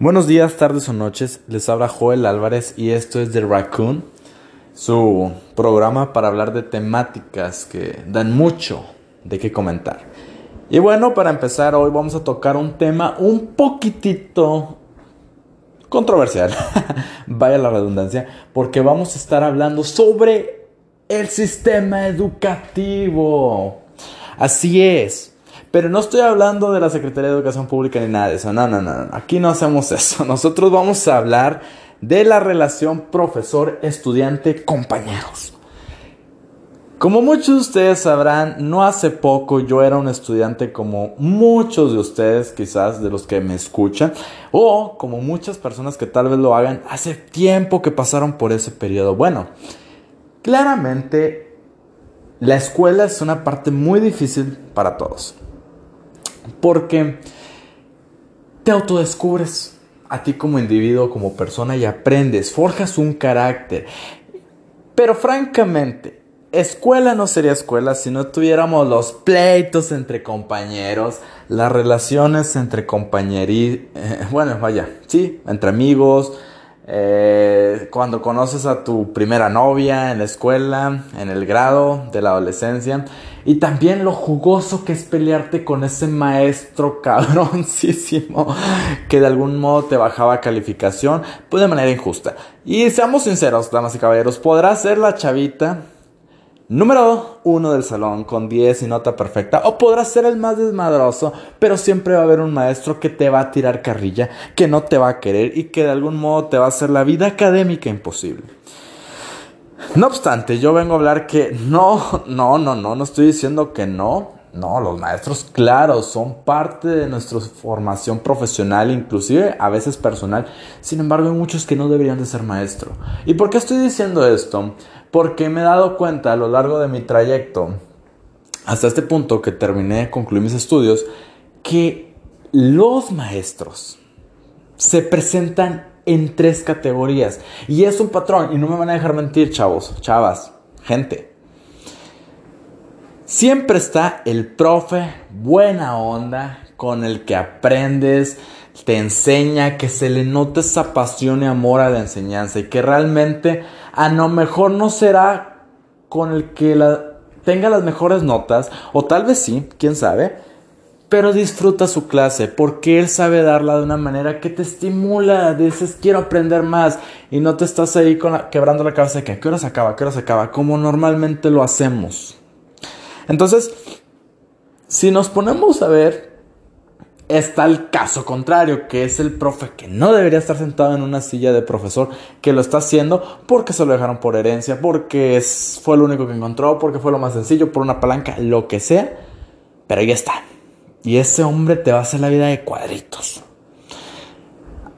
Buenos días, tardes o noches. Les habla Joel Álvarez y esto es The Raccoon, su programa para hablar de temáticas que dan mucho de qué comentar. Y bueno, para empezar, hoy vamos a tocar un tema un poquitito controversial, vaya la redundancia, porque vamos a estar hablando sobre el sistema educativo. Así es. Pero no estoy hablando de la Secretaría de Educación Pública ni nada de eso. No, no, no. Aquí no hacemos eso. Nosotros vamos a hablar de la relación profesor-estudiante-compañeros. Como muchos de ustedes sabrán, no hace poco yo era un estudiante como muchos de ustedes, quizás de los que me escuchan, o como muchas personas que tal vez lo hagan hace tiempo que pasaron por ese periodo. Bueno, claramente la escuela es una parte muy difícil para todos. Porque te autodescubres a ti como individuo, como persona y aprendes, forjas un carácter. Pero francamente, escuela no sería escuela si no tuviéramos los pleitos entre compañeros, las relaciones entre compañeros, eh, bueno, vaya, sí, entre amigos, eh, cuando conoces a tu primera novia en la escuela, en el grado de la adolescencia, y también lo jugoso que es pelearte con ese maestro cabroncísimo que de algún modo te bajaba calificación, pues de manera injusta. Y seamos sinceros, damas y caballeros, podrá ser la chavita número uno del salón con 10 y nota perfecta, o podrás ser el más desmadroso, pero siempre va a haber un maestro que te va a tirar carrilla, que no te va a querer y que de algún modo te va a hacer la vida académica imposible. No obstante, yo vengo a hablar que no, no, no, no, no estoy diciendo que no. No, los maestros, claro, son parte de nuestra formación profesional, inclusive a veces personal. Sin embargo, hay muchos que no deberían de ser maestro. ¿Y por qué estoy diciendo esto? Porque me he dado cuenta a lo largo de mi trayecto, hasta este punto que terminé, concluí mis estudios, que los maestros se presentan en tres categorías. Y es un patrón, y no me van a dejar mentir, chavos, chavas, gente. Siempre está el profe buena onda con el que aprendes, te enseña, que se le note esa pasión y amor a la enseñanza y que realmente a lo mejor no será con el que tenga las mejores notas, o tal vez sí, quién sabe, pero disfruta su clase porque él sabe darla de una manera que te estimula, dices quiero aprender más y no te estás ahí quebrando la cabeza de que qué hora se acaba, qué hora se acaba, como normalmente lo hacemos. Entonces, si nos ponemos a ver está el caso contrario, que es el profe que no debería estar sentado en una silla de profesor, que lo está haciendo porque se lo dejaron por herencia, porque fue lo único que encontró, porque fue lo más sencillo, por una palanca, lo que sea, pero ya está. Y ese hombre te va a hacer la vida de cuadritos.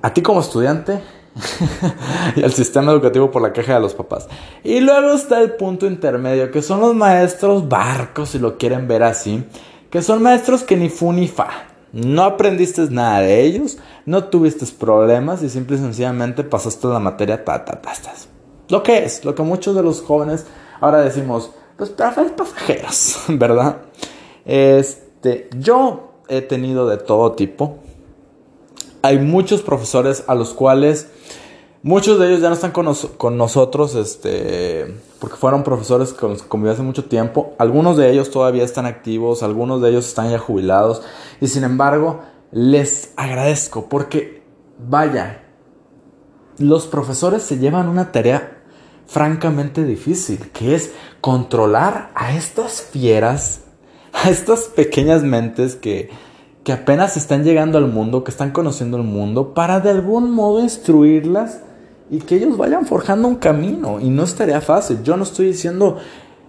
A ti como estudiante y al sistema educativo por la queja de los papás. Y luego está el punto intermedio, que son los maestros barcos, si lo quieren ver así, que son maestros que ni fu ni fa no aprendiste nada de ellos, no tuviste problemas y simple y sencillamente pasaste la materia ta, ta, ta, Lo que es, lo que muchos de los jóvenes ahora decimos, pues pasajeros, ¿verdad? Este, yo he tenido de todo tipo. Hay muchos profesores a los cuales Muchos de ellos ya no están con, nosotros, este, porque fueron profesores con conviví hace mucho tiempo. Algunos de ellos todavía están activos, algunos de ellos están ya jubilados. Y sin embargo, les agradezco porque, vaya, los profesores se llevan una tarea francamente difícil, que es controlar a estas fieras, a estas pequeñas mentes que, que apenas están llegando al mundo, que están conociendo el mundo, para de algún modo instruirlas y que ellos vayan forjando un camino y no estaría fácil. Yo no estoy diciendo,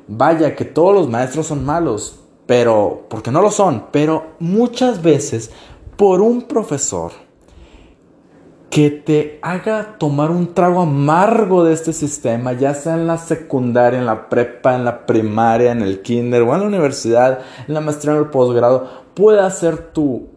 vaya, que todos los maestros son malos, pero, porque no lo son, pero muchas veces por un profesor que te haga tomar un trago amargo de este sistema, ya sea en la secundaria, en la prepa, en la primaria, en el kinder o en la universidad, en la maestría o el posgrado, puede hacer tu,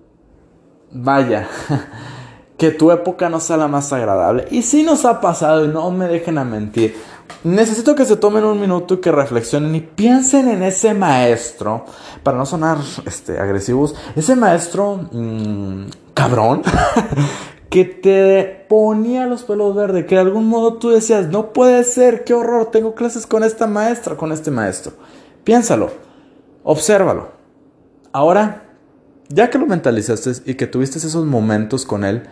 vaya, que tu época no sea la más agradable. Y si nos ha pasado, y no me dejen a mentir, necesito que se tomen un minuto y que reflexionen y piensen en ese maestro, para no sonar este, agresivos, ese maestro mm, cabrón, que te ponía los pelos verdes, que de algún modo tú decías, no puede ser, qué horror, tengo clases con esta maestra, con este maestro. Piénsalo, obsérvalo. Ahora, ya que lo mentalizaste y que tuviste esos momentos con él,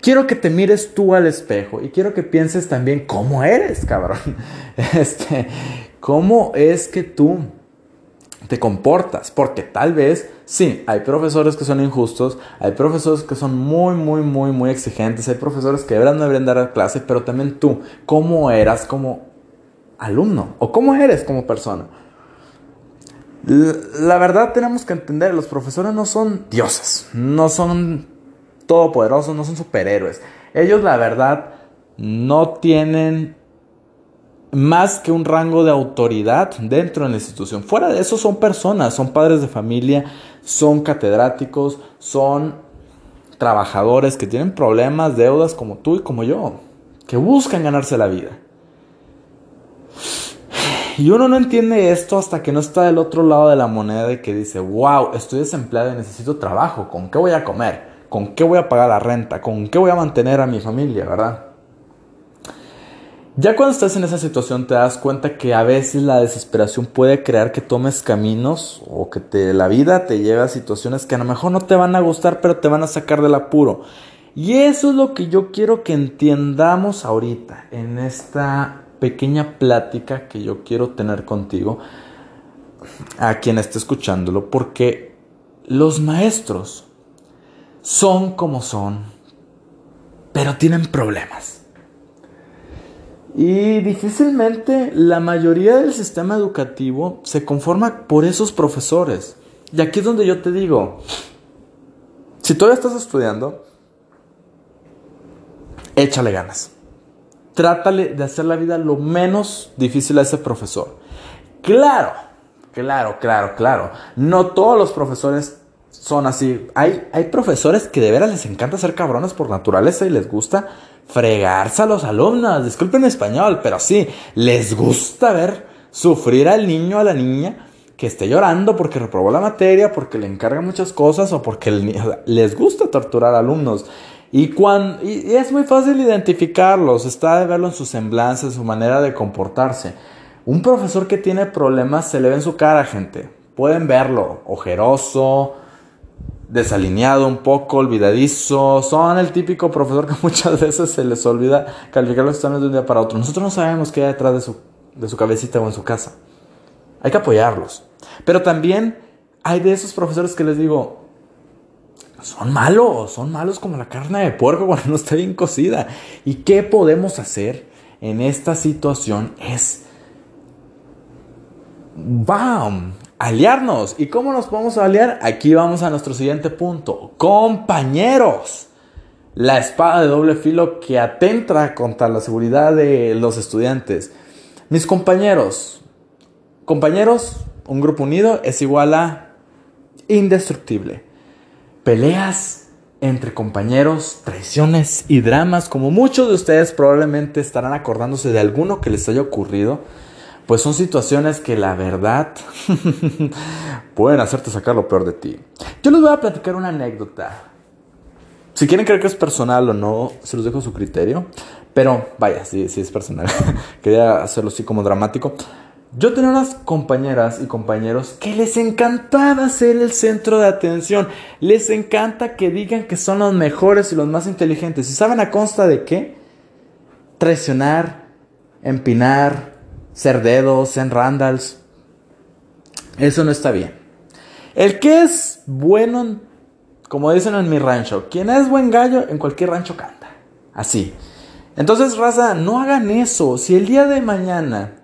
quiero que te mires tú al espejo y quiero que pienses también cómo eres, cabrón. Este, cómo es que tú te comportas, porque tal vez sí, hay profesores que son injustos, hay profesores que son muy, muy, muy, muy exigentes, hay profesores que de verdad no deberían dar a clase, pero también tú, cómo eras como alumno o cómo eres como persona. La verdad tenemos que entender, los profesores no son dioses, no son todopoderosos, no son superhéroes. Ellos la verdad no tienen más que un rango de autoridad dentro de la institución. Fuera de eso son personas, son padres de familia, son catedráticos, son trabajadores que tienen problemas, deudas como tú y como yo, que buscan ganarse la vida. Y uno no entiende esto hasta que no está del otro lado de la moneda y que dice, wow, estoy desempleado y necesito trabajo, ¿con qué voy a comer? ¿Con qué voy a pagar la renta? ¿Con qué voy a mantener a mi familia, verdad? Ya cuando estás en esa situación te das cuenta que a veces la desesperación puede crear que tomes caminos o que te, la vida te lleve a situaciones que a lo mejor no te van a gustar pero te van a sacar del apuro. Y eso es lo que yo quiero que entiendamos ahorita en esta pequeña plática que yo quiero tener contigo a quien esté escuchándolo porque los maestros son como son pero tienen problemas. Y difícilmente la mayoría del sistema educativo se conforma por esos profesores. Y aquí es donde yo te digo, si todavía estás estudiando, échale ganas. Trátale de hacer la vida lo menos difícil a ese profesor. Claro, claro, claro, claro. No todos los profesores son así. Hay, hay profesores que de veras les encanta ser cabrones por naturaleza y les gusta fregarse a los alumnos. Disculpen español, pero sí, les gusta ver sufrir al niño o a la niña que esté llorando porque reprobó la materia, porque le encarga muchas cosas o porque les gusta torturar a alumnos. Y, cuando, y es muy fácil identificarlos, está de verlo en su semblanza, en su manera de comportarse. Un profesor que tiene problemas se le ve en su cara, gente. Pueden verlo, ojeroso, desalineado un poco, olvidadizo. Son el típico profesor que muchas veces se les olvida calificar los exámenes de un día para otro. Nosotros no sabemos qué hay detrás de su, de su cabecita o en su casa. Hay que apoyarlos. Pero también hay de esos profesores que les digo, son malos, son malos como la carne de puerco cuando no está bien cocida. ¿Y qué podemos hacer en esta situación? Es, ¡bam! Aliarnos. ¿Y cómo nos podemos aliar? Aquí vamos a nuestro siguiente punto. Compañeros. La espada de doble filo que atenta contra la seguridad de los estudiantes. Mis compañeros. Compañeros, un grupo unido es igual a indestructible. Peleas entre compañeros, traiciones y dramas, como muchos de ustedes probablemente estarán acordándose de alguno que les haya ocurrido pues son situaciones que la verdad pueden hacerte sacar lo peor de ti. Yo les voy a platicar una anécdota. Si quieren creer que es personal o no, se los dejo a su criterio. Pero vaya, sí, sí es personal. Quería hacerlo así como dramático. Yo tenía unas compañeras y compañeros que les encantaba ser el centro de atención. Les encanta que digan que son los mejores y los más inteligentes. ¿Y saben a consta de qué? Traicionar, empinar, ser dedos, en randals. Eso no está bien. El que es bueno, como dicen en mi rancho, quien es buen gallo en cualquier rancho canta. Así. Entonces, raza, no hagan eso. Si el día de mañana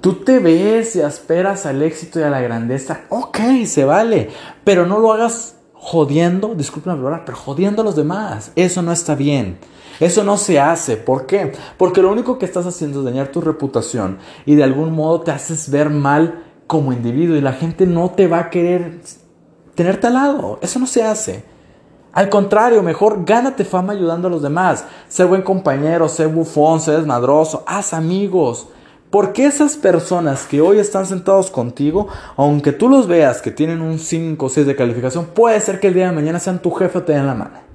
tú te ves y esperas al éxito y a la grandeza, ok, se vale. Pero no lo hagas jodiendo, disculpen la palabra, pero jodiendo a los demás. Eso no está bien. Eso no se hace. ¿Por qué? Porque lo único que estás haciendo es dañar tu reputación y de algún modo te haces ver mal como individuo y la gente no te va a querer tenerte al lado. Eso no se hace. Al contrario, mejor gánate fama ayudando a los demás. Sé buen compañero, sé bufón, sé desmadroso, haz amigos. Porque esas personas que hoy están sentados contigo, aunque tú los veas que tienen un 5 o 6 de calificación, puede ser que el día de mañana sean tu jefe o te den la mano.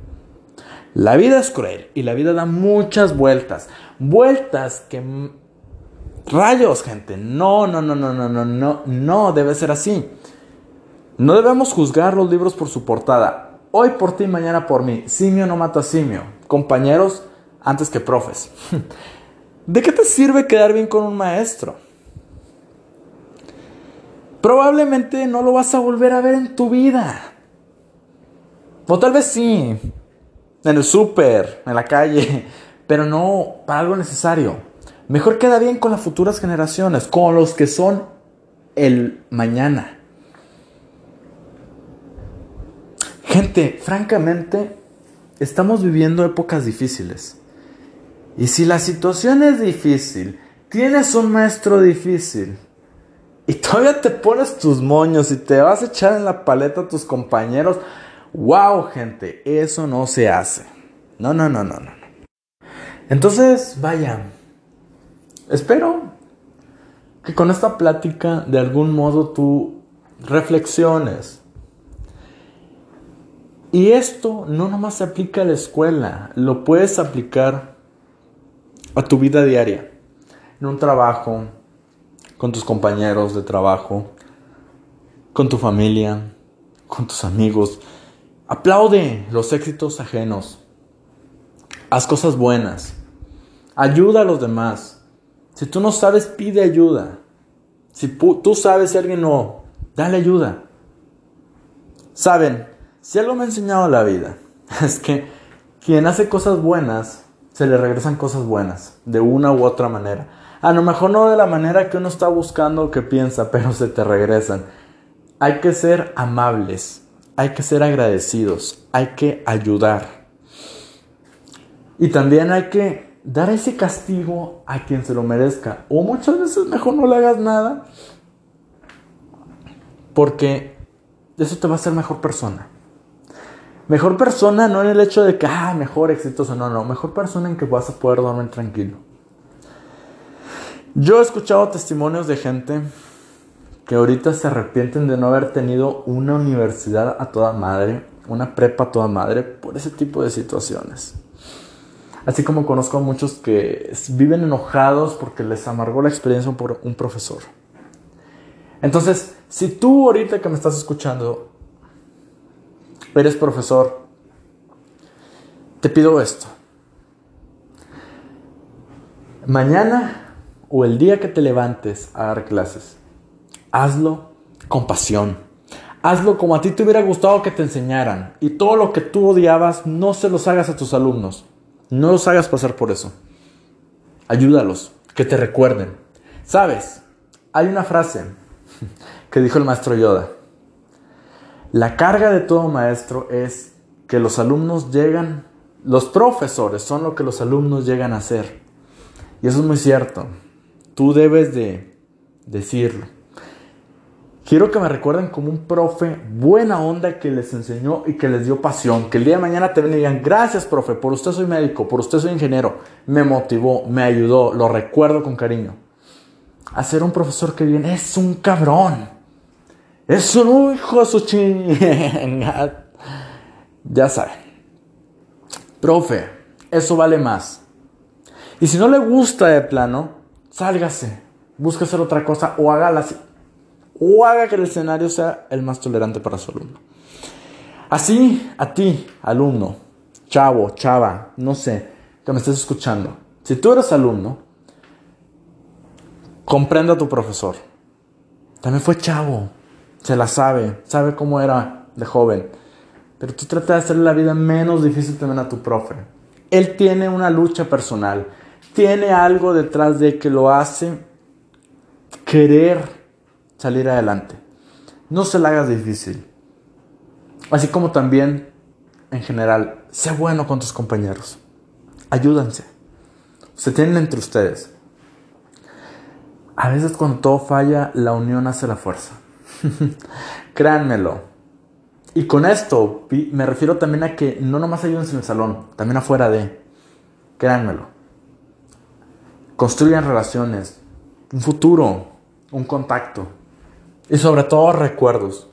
La vida es cruel y la vida da muchas vueltas. Vueltas que... Rayos, gente. No, no, no, no, no, no, no, no debe ser así. No debemos juzgar los libros por su portada. Hoy por ti, mañana por mí. Simio no mata simio. Compañeros antes que profes. ¿De qué te sirve quedar bien con un maestro? Probablemente no lo vas a volver a ver en tu vida. O tal vez sí, en el súper, en la calle, pero no para algo necesario. Mejor queda bien con las futuras generaciones, con los que son el mañana. Gente, francamente, estamos viviendo épocas difíciles. Y si la situación es difícil, tienes un maestro difícil, y todavía te pones tus moños y te vas a echar en la paleta a tus compañeros, wow, gente, eso no se hace. No, no, no, no, no. Entonces, vaya, espero que con esta plática de algún modo tú reflexiones. Y esto no nomás se aplica a la escuela, lo puedes aplicar a tu vida diaria, en un trabajo, con tus compañeros de trabajo, con tu familia, con tus amigos. Aplaude los éxitos ajenos. Haz cosas buenas. Ayuda a los demás. Si tú no sabes, pide ayuda. Si tú sabes si alguien no, dale ayuda. Saben, si algo me ha enseñado la vida, es que quien hace cosas buenas, se le regresan cosas buenas, de una u otra manera. A lo mejor no de la manera que uno está buscando o que piensa, pero se te regresan. Hay que ser amables, hay que ser agradecidos, hay que ayudar. Y también hay que dar ese castigo a quien se lo merezca. O muchas veces mejor no le hagas nada. Porque eso te va a hacer mejor persona. Mejor persona no en el hecho de que, ah, mejor exitoso, no, no. Mejor persona en que vas a poder dormir tranquilo. Yo he escuchado testimonios de gente que ahorita se arrepienten de no haber tenido una universidad a toda madre, una prepa a toda madre, por ese tipo de situaciones. Así como conozco a muchos que viven enojados porque les amargó la experiencia por un profesor. Entonces, si tú ahorita que me estás escuchando eres profesor, te pido esto. Mañana o el día que te levantes a dar clases, hazlo con pasión. Hazlo como a ti te hubiera gustado que te enseñaran. Y todo lo que tú odiabas, no se los hagas a tus alumnos. No los hagas pasar por eso. Ayúdalos, que te recuerden. Sabes, hay una frase que dijo el maestro Yoda. La carga de todo maestro es que los alumnos llegan, los profesores son lo que los alumnos llegan a ser. Y eso es muy cierto. Tú debes de decirlo. Quiero que me recuerden como un profe buena onda que les enseñó y que les dio pasión. Que el día de mañana te ven y digan, gracias profe, por usted soy médico, por usted soy ingeniero. Me motivó, me ayudó, lo recuerdo con cariño. A ser un profesor que viene, es un cabrón. Es un hijo de su. Ya saben. Profe, eso vale más. Y si no le gusta de plano, sálgase, busque hacer otra cosa o hágala. O haga que el escenario sea el más tolerante para su alumno. Así, a ti, alumno, chavo, chava, no sé, que me estés escuchando. Si tú eres alumno, comprenda a tu profesor. También fue chavo, se la sabe, sabe cómo era de joven. Pero tú trata de hacerle la vida menos difícil también a tu profe. Él tiene una lucha personal tiene algo detrás de que lo hace querer salir adelante. No se la hagas difícil. Así como también, en general, sé bueno con tus compañeros. Ayúdanse. Se tienen entre ustedes. A veces cuando todo falla, la unión hace la fuerza. Créanmelo. Y con esto me refiero también a que no nomás ayúdense en el salón, también afuera de. Créanmelo. Construyan relaciones, un futuro, un contacto. Y sobre todo recuerdos.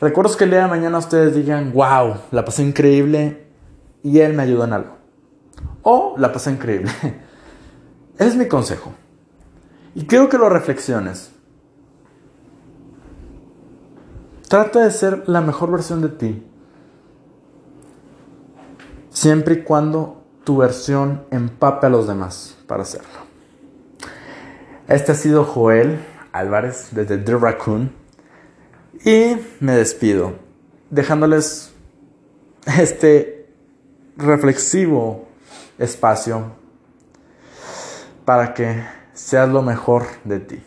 Recuerdos que el día de mañana ustedes digan, wow, la pasé increíble y él me ayudó en algo. O la pasé increíble. Es mi consejo. Y quiero que lo reflexiones. Trata de ser la mejor versión de ti. Siempre y cuando tu versión empape a los demás para hacerlo. Este ha sido Joel Álvarez desde The Raccoon. Y me despido dejándoles este reflexivo espacio para que seas lo mejor de ti.